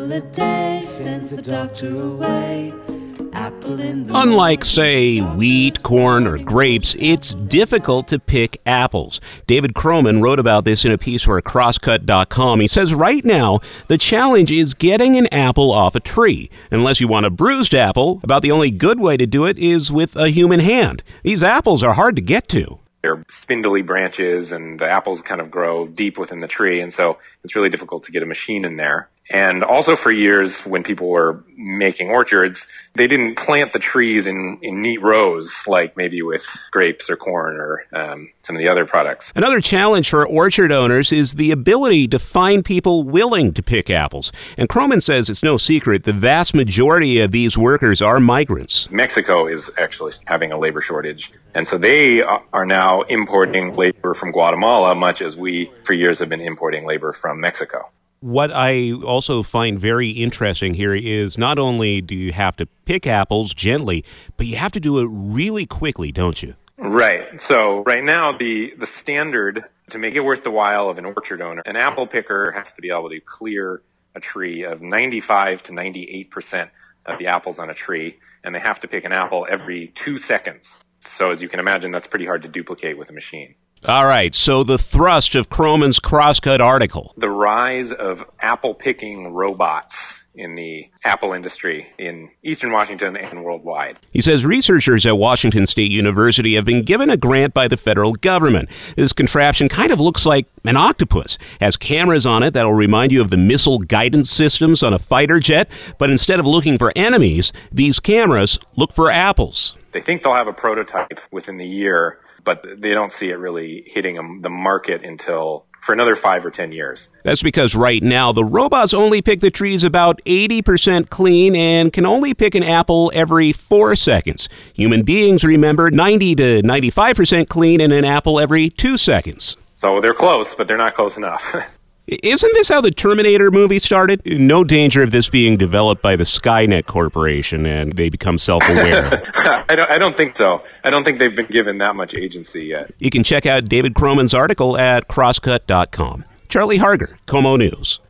apple a day sends the doctor away. Apple in the Unlike, say, wheat, corn, or grapes, it's difficult to pick apples. David Kroman wrote about this in a piece for crosscut.com. He says right now, the challenge is getting an apple off a tree. Unless you want a bruised apple, about the only good way to do it is with a human hand. These apples are hard to get to. They're spindly branches and the apples kind of grow deep within the tree. And so it's really difficult to get a machine in there. And also for years when people were making orchards, they didn't plant the trees in, in neat rows like maybe with grapes or corn or um, some of the other products. Another challenge for orchard owners is the ability to find people willing to pick apples. And Kroman says it's no secret the vast majority of these workers are migrants. Mexico is actually having a labor shortage. And so they are now importing labor from Guatemala, much as we for years have been importing labor from Mexico. What I also find very interesting here is not only do you have to pick apples gently, but you have to do it really quickly, don't you? Right. So right now, the the standard to make it worth the while of an orchard owner, an apple picker has to be able to clear a tree of 95 to 98 percent of the apples on a tree, and they have to pick an apple every two seconds. So as you can imagine, that's pretty hard to duplicate with a machine. All right, so the thrust of Kroman's crosscut article. The rise of apple picking robots in the apple industry in eastern Washington and worldwide. He says researchers at Washington State University have been given a grant by the federal government. This contraption kind of looks like an octopus, has cameras on it that'll remind you of the missile guidance systems on a fighter jet, but instead of looking for enemies, these cameras look for apples. They think they'll have a prototype within the year but they don't see it really hitting the market until for another five or ten years. That's because right now the robots only pick the trees about 80% clean and can only pick an apple every four seconds. Human beings, remember, 90 to 95% clean and an apple every two seconds. So they're close, but they're not close enough. Isn't this how the Terminator movie started? No danger of this being developed by the Skynet Corporation and they become self aware. I, don't, I don't think so. I don't think they've been given that much agency yet. You can check out David Kroman's article at crosscut.com. Charlie Harger, KOMO News.